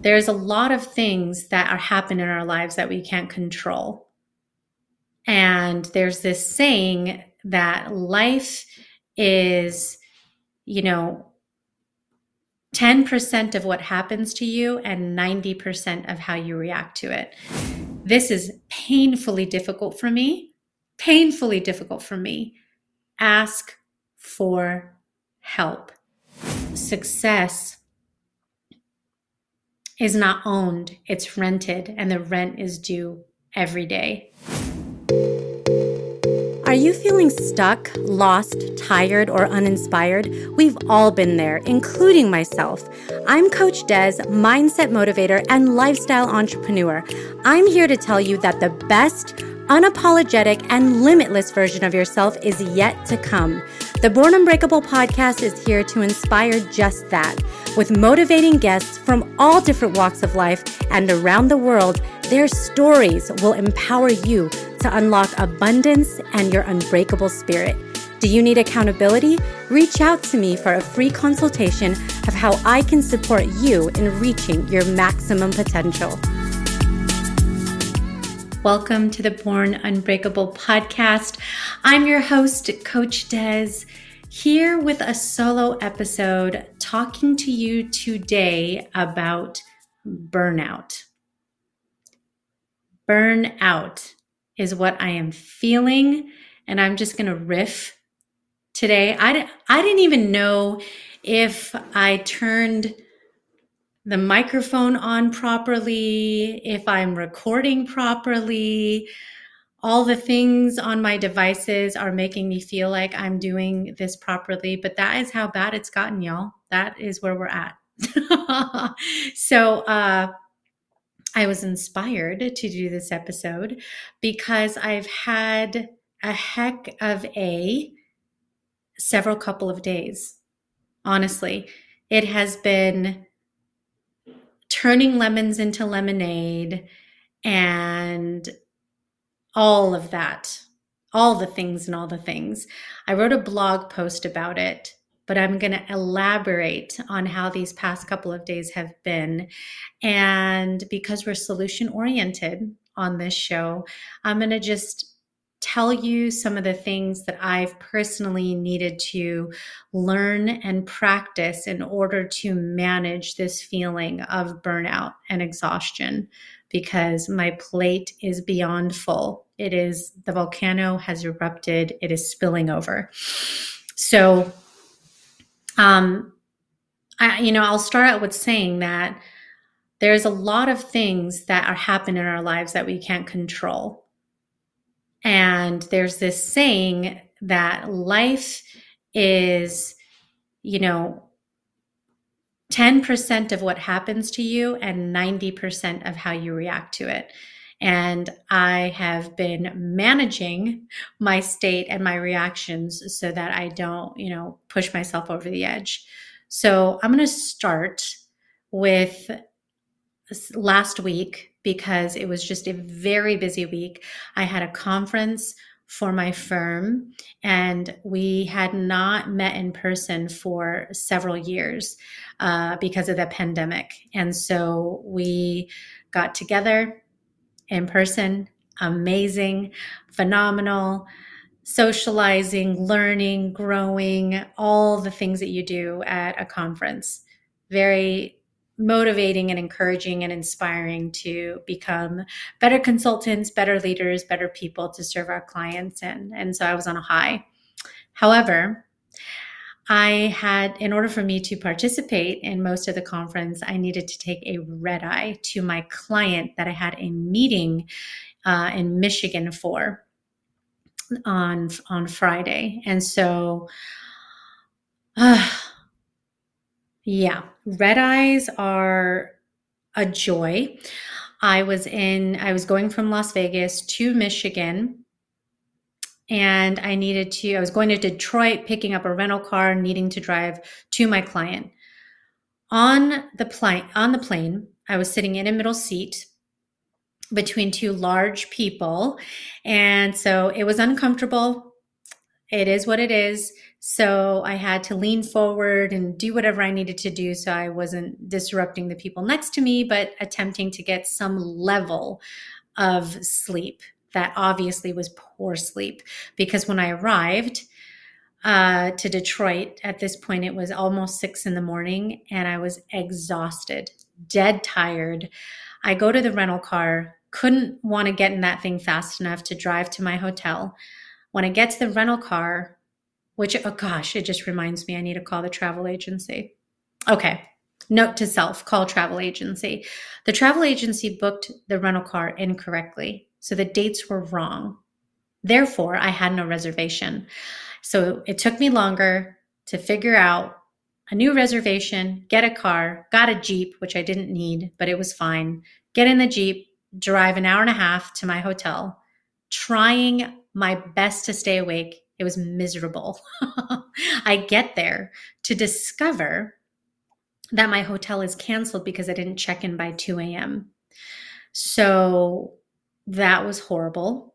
there's a lot of things that are happen in our lives that we can't control. And there's this saying that life is, you know, 10% of what happens to you and 90% of how you react to it. This is painfully difficult for me. Painfully difficult for me. Ask for help. Success is not owned, it's rented, and the rent is due every day. Are you feeling stuck, lost, tired, or uninspired? We've all been there, including myself. I'm Coach Des, mindset motivator and lifestyle entrepreneur. I'm here to tell you that the best, unapologetic, and limitless version of yourself is yet to come. The Born Unbreakable podcast is here to inspire just that. With motivating guests from all different walks of life and around the world, their stories will empower you to unlock abundance and your unbreakable spirit. Do you need accountability? Reach out to me for a free consultation of how I can support you in reaching your maximum potential. Welcome to the Born Unbreakable podcast. I'm your host, Coach Des, here with a solo episode talking to you today about burnout. Burnout is what I am feeling, and I'm just going to riff today. I, I didn't even know if I turned the microphone on properly, if I'm recording properly. All the things on my devices are making me feel like I'm doing this properly, but that is how bad it's gotten, y'all. That is where we're at. so, uh, I was inspired to do this episode because I've had a heck of a several couple of days. Honestly, it has been turning lemons into lemonade and all of that, all the things and all the things. I wrote a blog post about it, but I'm going to elaborate on how these past couple of days have been. And because we're solution oriented on this show, I'm going to just tell you some of the things that I've personally needed to learn and practice in order to manage this feeling of burnout and exhaustion because my plate is beyond full. It is the volcano has erupted, it is spilling over. So, um, I, you know, I'll start out with saying that there's a lot of things that are happen in our lives that we can't control and there's this saying that life is, you know, 10% of what happens to you and 90% of how you react to it. And I have been managing my state and my reactions so that I don't, you know, push myself over the edge. So I'm going to start with last week because it was just a very busy week. I had a conference for my firm, and we had not met in person for several years uh, because of the pandemic. And so we got together in person, amazing, phenomenal socializing, learning, growing, all the things that you do at a conference. Very motivating and encouraging and inspiring to become better consultants, better leaders, better people to serve our clients. And, and so I was on a high. However, I had, in order for me to participate in most of the conference, I needed to take a red eye to my client that I had a meeting uh, in Michigan for on on Friday, and so uh, yeah, red eyes are a joy. I was in, I was going from Las Vegas to Michigan and I needed to, I was going to Detroit, picking up a rental car, needing to drive to my client. On the plane, on the plane, I was sitting in a middle seat between two large people. And so it was uncomfortable. It is what it is. So I had to lean forward and do whatever I needed to do so I wasn't disrupting the people next to me, but attempting to get some level of sleep. That obviously was poor sleep because when I arrived, uh, to Detroit. At this point, it was almost six in the morning, and I was exhausted, dead tired. I go to the rental car, couldn't want to get in that thing fast enough to drive to my hotel. When I get to the rental car, which, oh gosh, it just reminds me I need to call the travel agency. Okay. Note to self call travel agency. The travel agency booked the rental car incorrectly. So the dates were wrong. Therefore, I had no reservation. So it took me longer to figure out a new reservation, get a car, got a Jeep, which I didn't need, but it was fine. Get in the Jeep, drive an hour and a half to my hotel, trying my best to stay awake. It was miserable. I get there to discover that my hotel is canceled because I didn't check in by 2 a.m. So that was horrible.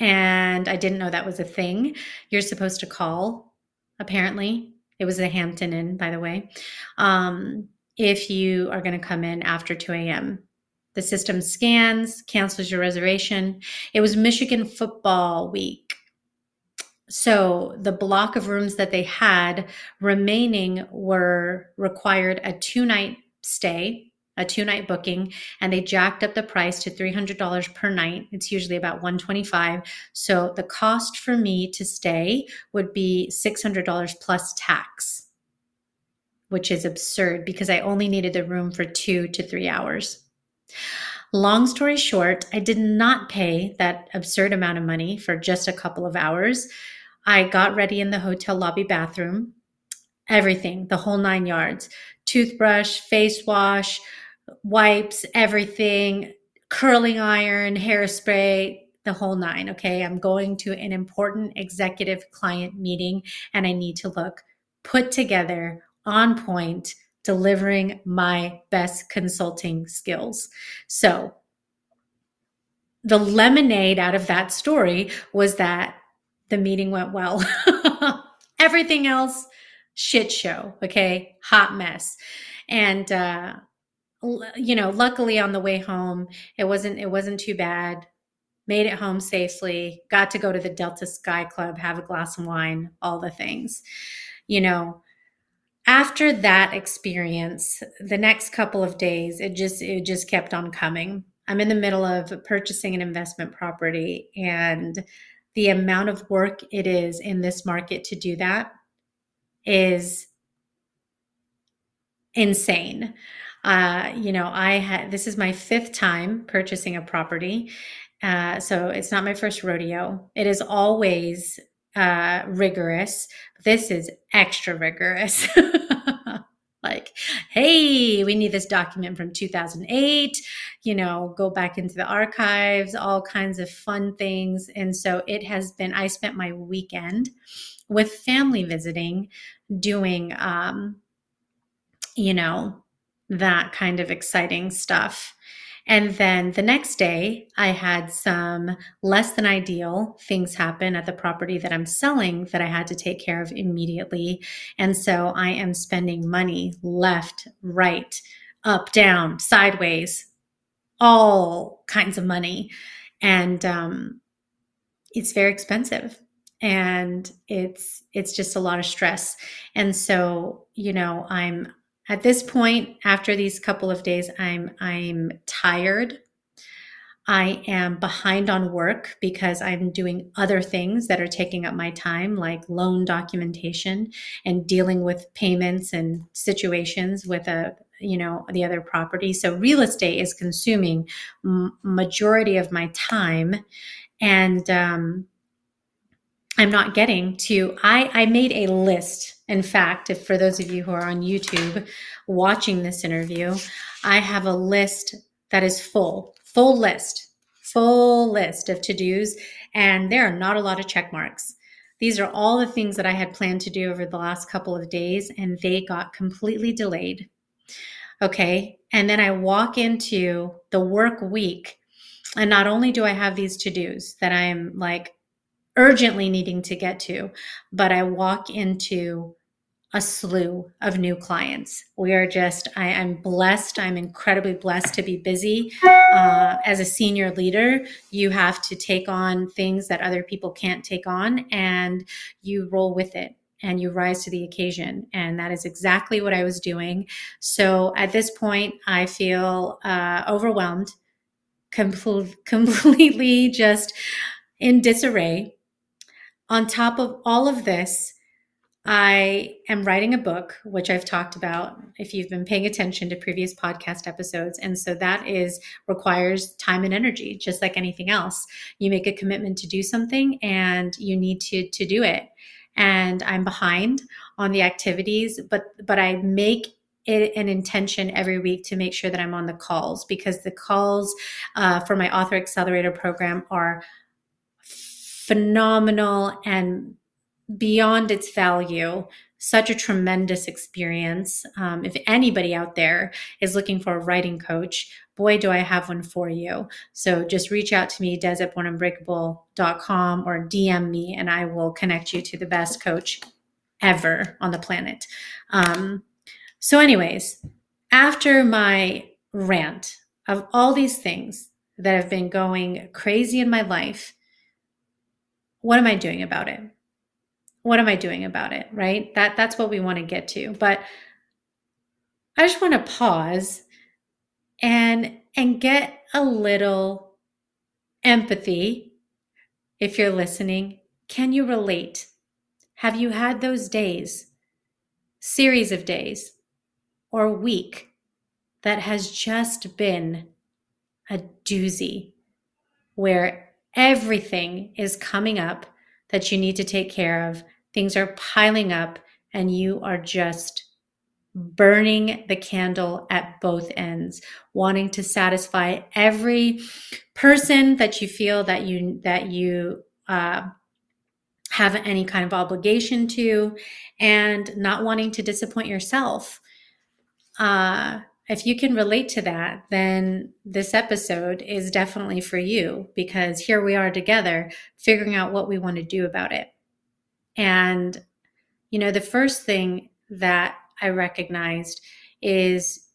And I didn't know that was a thing. You're supposed to call, apparently. It was the Hampton Inn, by the way, um, if you are going to come in after 2 a.m. The system scans, cancels your reservation. It was Michigan football week. So the block of rooms that they had remaining were required a two night stay a two night booking and they jacked up the price to $300 per night. It's usually about 125. So the cost for me to stay would be $600 plus tax, which is absurd because I only needed the room for 2 to 3 hours. Long story short, I did not pay that absurd amount of money for just a couple of hours. I got ready in the hotel lobby bathroom, everything, the whole 9 yards. Toothbrush, face wash, wipes, everything, curling iron, hairspray, the whole nine. Okay. I'm going to an important executive client meeting and I need to look put together, on point, delivering my best consulting skills. So, the lemonade out of that story was that the meeting went well. Everything else, shit show. Okay. Hot mess. And, uh, you know, luckily on the way home, it wasn't it wasn't too bad. Made it home safely. Got to go to the Delta Sky Club, have a glass of wine, all the things. You know, after that experience, the next couple of days, it just it just kept on coming. I'm in the middle of purchasing an investment property and the amount of work it is in this market to do that is insane. Uh, you know, I had this is my fifth time purchasing a property. Uh, so it's not my first rodeo. It is always uh, rigorous. This is extra rigorous. like, hey, we need this document from 2008, you know, go back into the archives, all kinds of fun things. And so it has been, I spent my weekend with family visiting, doing, um, you know, that kind of exciting stuff. And then the next day, I had some less than ideal things happen at the property that I'm selling that I had to take care of immediately. And so I am spending money left, right, up, down, sideways, all kinds of money. And um, it's very expensive and it's it's just a lot of stress and so you know i'm at this point after these couple of days i'm i'm tired. I am behind on work because i'm doing other things that are taking up my time like loan documentation and dealing with payments and situations with a you know the other property. So real estate is consuming m- majority of my time. And um, I'm not getting to. I, I made a list. In fact, if for those of you who are on YouTube watching this interview, I have a list that is full, full list, full list of to dos, and there are not a lot of check marks. These are all the things that I had planned to do over the last couple of days, and they got completely delayed. Okay. And then I walk into the work week, and not only do I have these to dos that I'm like, urgently needing to get to, but I walk into a slew of new clients. We are just, I am blessed. I'm incredibly blessed to be busy. Uh, as a senior leader, you have to take on things that other people can't take on and you roll with it and you rise to the occasion. And that is exactly what I was doing. So at this point, I feel uh, overwhelmed, compl- completely just in disarray. On top of all of this, I am writing a book, which I've talked about if you've been paying attention to previous podcast episodes. And so that is requires time and energy, just like anything else. You make a commitment to do something and you need to to do it. And I'm behind on the activities, but but I make it an intention every week to make sure that I'm on the calls because the calls uh, for my author accelerator program are phenomenal and beyond its value such a tremendous experience. Um, if anybody out there is looking for a writing coach, boy, do I have one for you. So just reach out to me, des at bornunbreakable.com or DM me, and I will connect you to the best coach ever on the planet. Um, so, anyways, after my rant of all these things that have been going crazy in my life, what am I doing about it? what am I doing about it? Right? That that's what we want to get to. But I just want to pause and and get a little empathy if you're listening. Can you relate? Have you had those days, series of days, or week that has just been a doozy where everything is coming up that you need to take care of. Things are piling up, and you are just burning the candle at both ends wanting to satisfy every person that you feel that you that you uh, have any kind of obligation to and not wanting to disappoint yourself. Uh, if you can relate to that then this episode is definitely for you because here we are together figuring out what we want to do about it and, you know, the first thing that I recognized is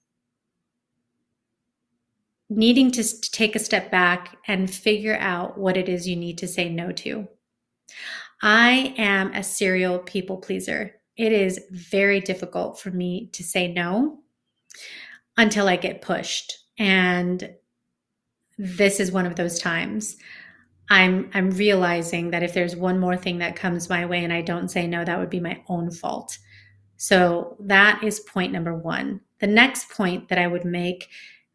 needing to take a step back and figure out what it is you need to say no to. I am a serial people pleaser. It is very difficult for me to say no until I get pushed. And this is one of those times. I'm I'm realizing that if there's one more thing that comes my way and I don't say no, that would be my own fault. So that is point number 1. The next point that I would make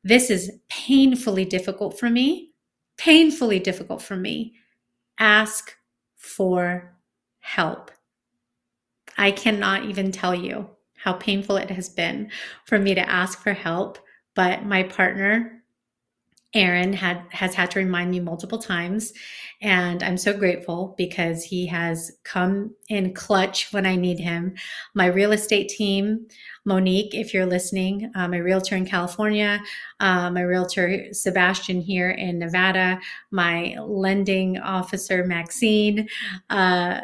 this is painfully difficult for me, painfully difficult for me. Ask for help. I cannot even tell you how painful it has been for me to ask for help, but my partner Aaron had has had to remind me multiple times and I'm so grateful because he has come in clutch when I need him. My real estate team, Monique, if you're listening, uh, my realtor in California, uh, my realtor Sebastian here in Nevada, my lending officer Maxine, uh,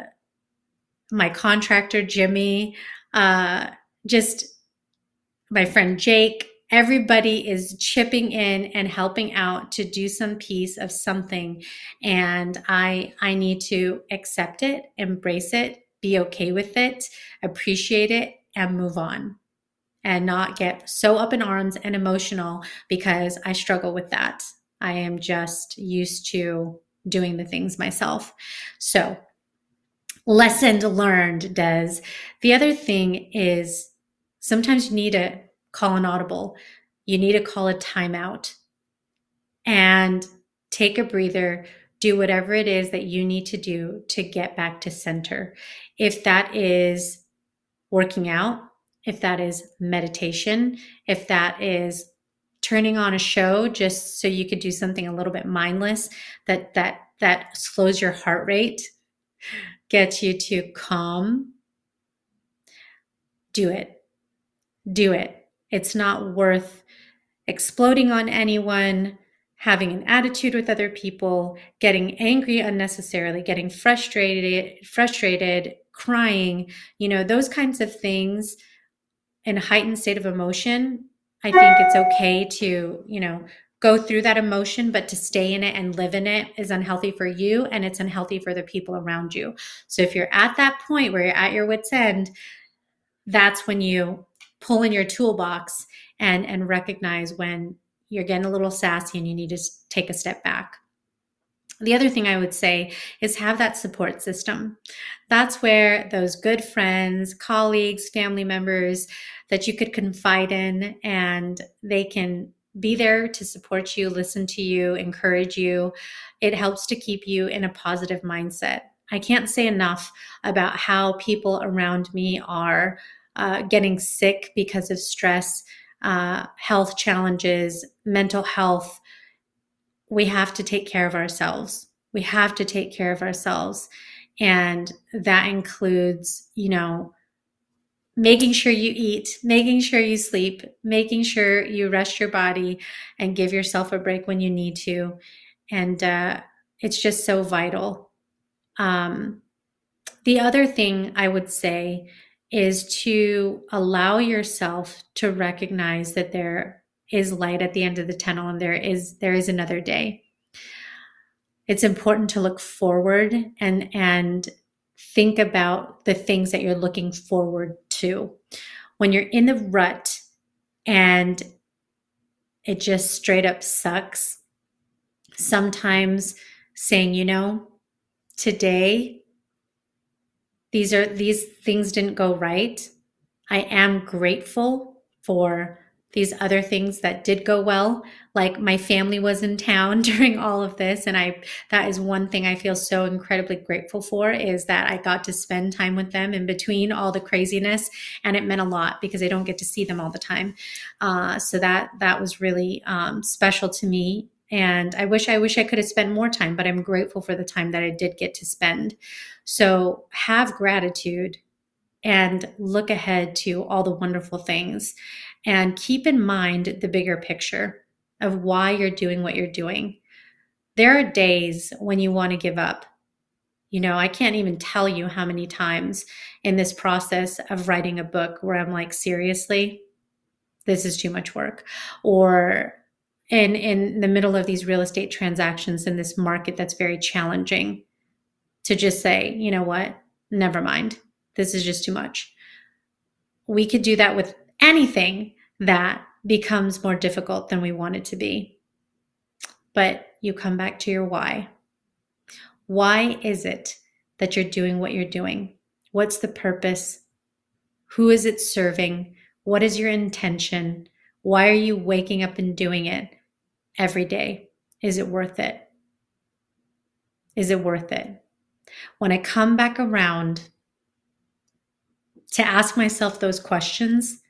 my contractor Jimmy, uh, just my friend Jake, everybody is chipping in and helping out to do some piece of something. And i i need to accept it embrace it be okay with it appreciate it and move on. And not get so up in arms and emotional because i struggle with that. I am just used to doing the things myself. So lesson learned des. The other thing is sometimes you need to call an audible. You need to call a timeout and take a breather, do whatever it is that you need to do to get back to center. If that is working out, if that is meditation, if that is turning on a show just so you could do something a little bit mindless that that that slows your heart rate, gets you to calm, do it. Do it. It's not worth exploding on anyone, having an attitude with other people, getting angry unnecessarily, getting frustrated, frustrated, crying, you know, those kinds of things in a heightened state of emotion, I think it's okay to, you know, go through that emotion, but to stay in it and live in it is unhealthy for you and it's unhealthy for the people around you. So if you're at that point where you're at your wits' end, that's when you pull in your toolbox and and recognize when you're getting a little sassy and you need to take a step back. The other thing I would say is have that support system. That's where those good friends, colleagues, family members that you could confide in and they can be there to support you, listen to you, encourage you. It helps to keep you in a positive mindset. I can't say enough about how people around me are uh, getting sick because of stress, uh, health challenges, mental health, we have to take care of ourselves. We have to take care of ourselves. And that includes, you know, making sure you eat, making sure you sleep, making sure you rest your body and give yourself a break when you need to. And uh, it's just so vital. Um, the other thing I would say is to allow yourself to recognize that there is light at the end of the tunnel and there is there is another day. It's important to look forward and and think about the things that you're looking forward to. When you're in the rut and it just straight up sucks sometimes saying you know today these are these things didn't go right. I am grateful for these other things that did go well. Like my family was in town during all of this and i that is one thing i feel so incredibly grateful for is that i got to spend time with them in between all the craziness and it meant a lot because i don't get to see them all the time. Uh, so that that was really um, special to me and i wish i wish i could have spent more time but i'm grateful for the time that i did get to spend so have gratitude and look ahead to all the wonderful things and keep in mind the bigger picture of why you're doing what you're doing. There are days when you want to give up. You know, I can't even tell you how many times in this process of writing a book where I'm like, seriously, this is too much work. Or in in the middle of these real estate transactions in this market that's very challenging to just say, you know what? Never mind. This is just too much. We could do that with anything that becomes more difficult than we want it to be. But you come back to your why. Why is it that you're doing what you're doing? What's the purpose? Who is it serving? What is your intention? Why are you waking up and doing it every day? Is it worth it? Is it worth it? When I come back around to ask myself those questions,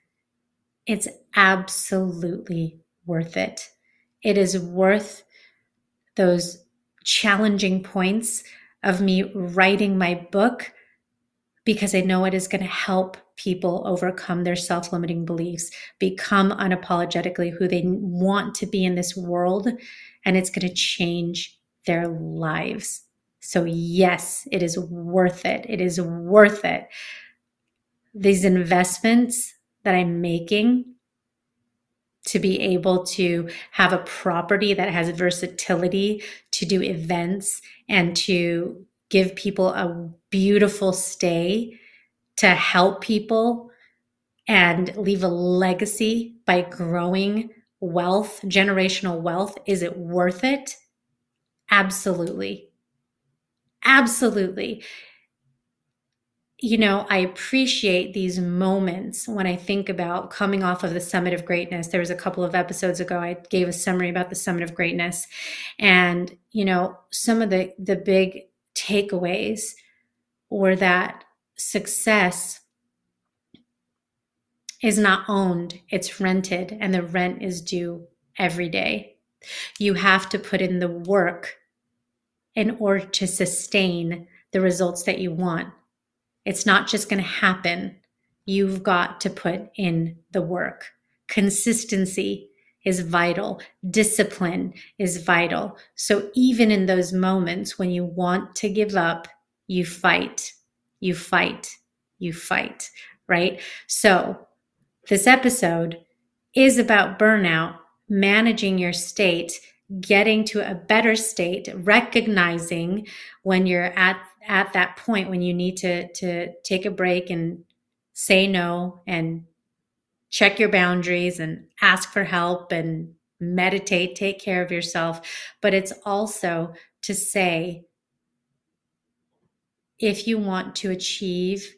it's absolutely worth it. It is worth those challenging points of me writing my book because I know it is going to help people overcome their self limiting beliefs, become unapologetically who they want to be in this world, and it's going to change their lives. So, yes, it is worth it. It is worth it. These investments that I'm making to be able to have a property that has versatility to do events and to give people a beautiful stay to help people and leave a legacy by growing wealth, generational wealth. Is it worth it? Absolutely. Absolutely. You know, I appreciate these moments when I think about coming off of the Summit of Greatness. There was a couple of episodes ago I gave a summary about the Summit of Greatness and, you know, some of the the big takeaways were that success is not owned, it's rented and the rent is due every day. You have to put in the work in order to sustain the results that you want. It's not just going to happen. You've got to put in the work. Consistency is vital. Discipline is vital. So even in those moments when you want to give up, you fight, you fight, you fight, right? So this episode is about burnout, managing your state, getting to a better state, recognizing when you're at at that point when you need to to take a break and say no and check your boundaries and ask for help and meditate, take care of yourself. But it's also to say, if you want to achieve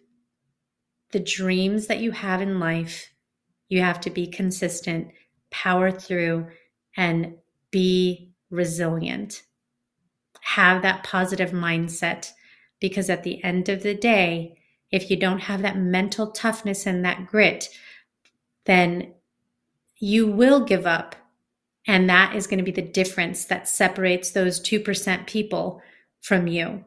the dreams that you have in life, you have to be consistent, power through, and be resilient. Have that positive mindset because at the end of the day, if you don't have that mental toughness and that grit, then you will give up. And that is going to be the difference that separates those 2% people from you.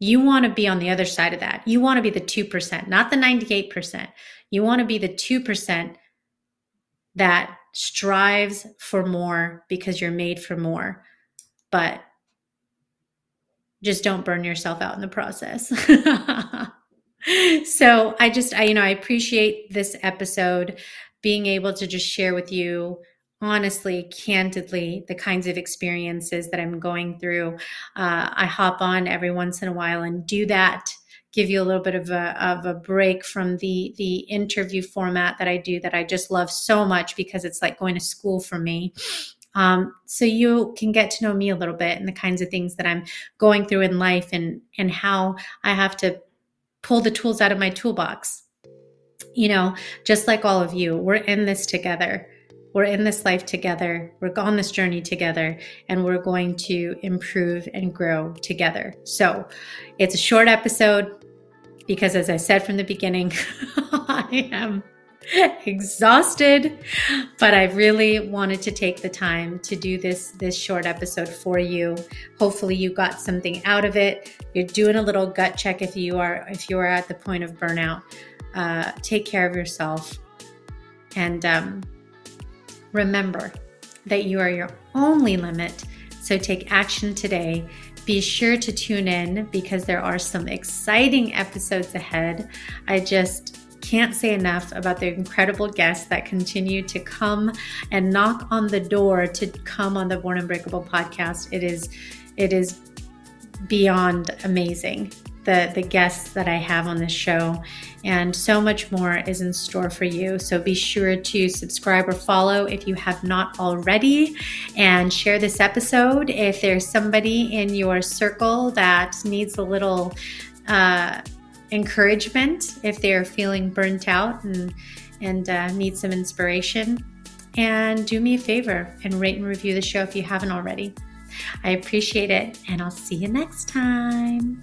You want to be on the other side of that. You want to be the 2%, not the 98%. You want to be the 2% that strives for more because you're made for more. But just don't burn yourself out in the process. so I just, I, you know, I appreciate this episode being able to just share with you honestly, candidly, the kinds of experiences that I'm going through. Uh, I hop on every once in a while and do that. Give you a little bit of a, of a break from the the interview format that I do that I just love so much because it's like going to school for me. Um, so you can get to know me a little bit and the kinds of things that I'm going through in life and and how I have to pull the tools out of my toolbox you know, just like all of you, we're in this together. We're in this life together. We're on this journey together, and we're going to improve and grow together. So it's a short episode because, as I said from the beginning, I am exhausted but i really wanted to take the time to do this this short episode for you hopefully you got something out of it you're doing a little gut check if you are if you are at the point of burnout uh, take care of yourself. And um, remember that you are your only limit. So take action today. Be sure to tune in because there are some exciting episodes ahead. I just can't say enough about the incredible guests that continue to come and knock on the door to come on the Born Unbreakable podcast. It is it is beyond amazing the the guests that I have on this show and so much more is in store for you. So be sure to subscribe or follow if you have not already and share this episode if there's somebody in your circle that needs a little uh, encouragement if they're feeling burnt out and and uh, need some inspiration. And do me a favor and rate and review the show if you haven't already. I appreciate it, and I'll see you next time.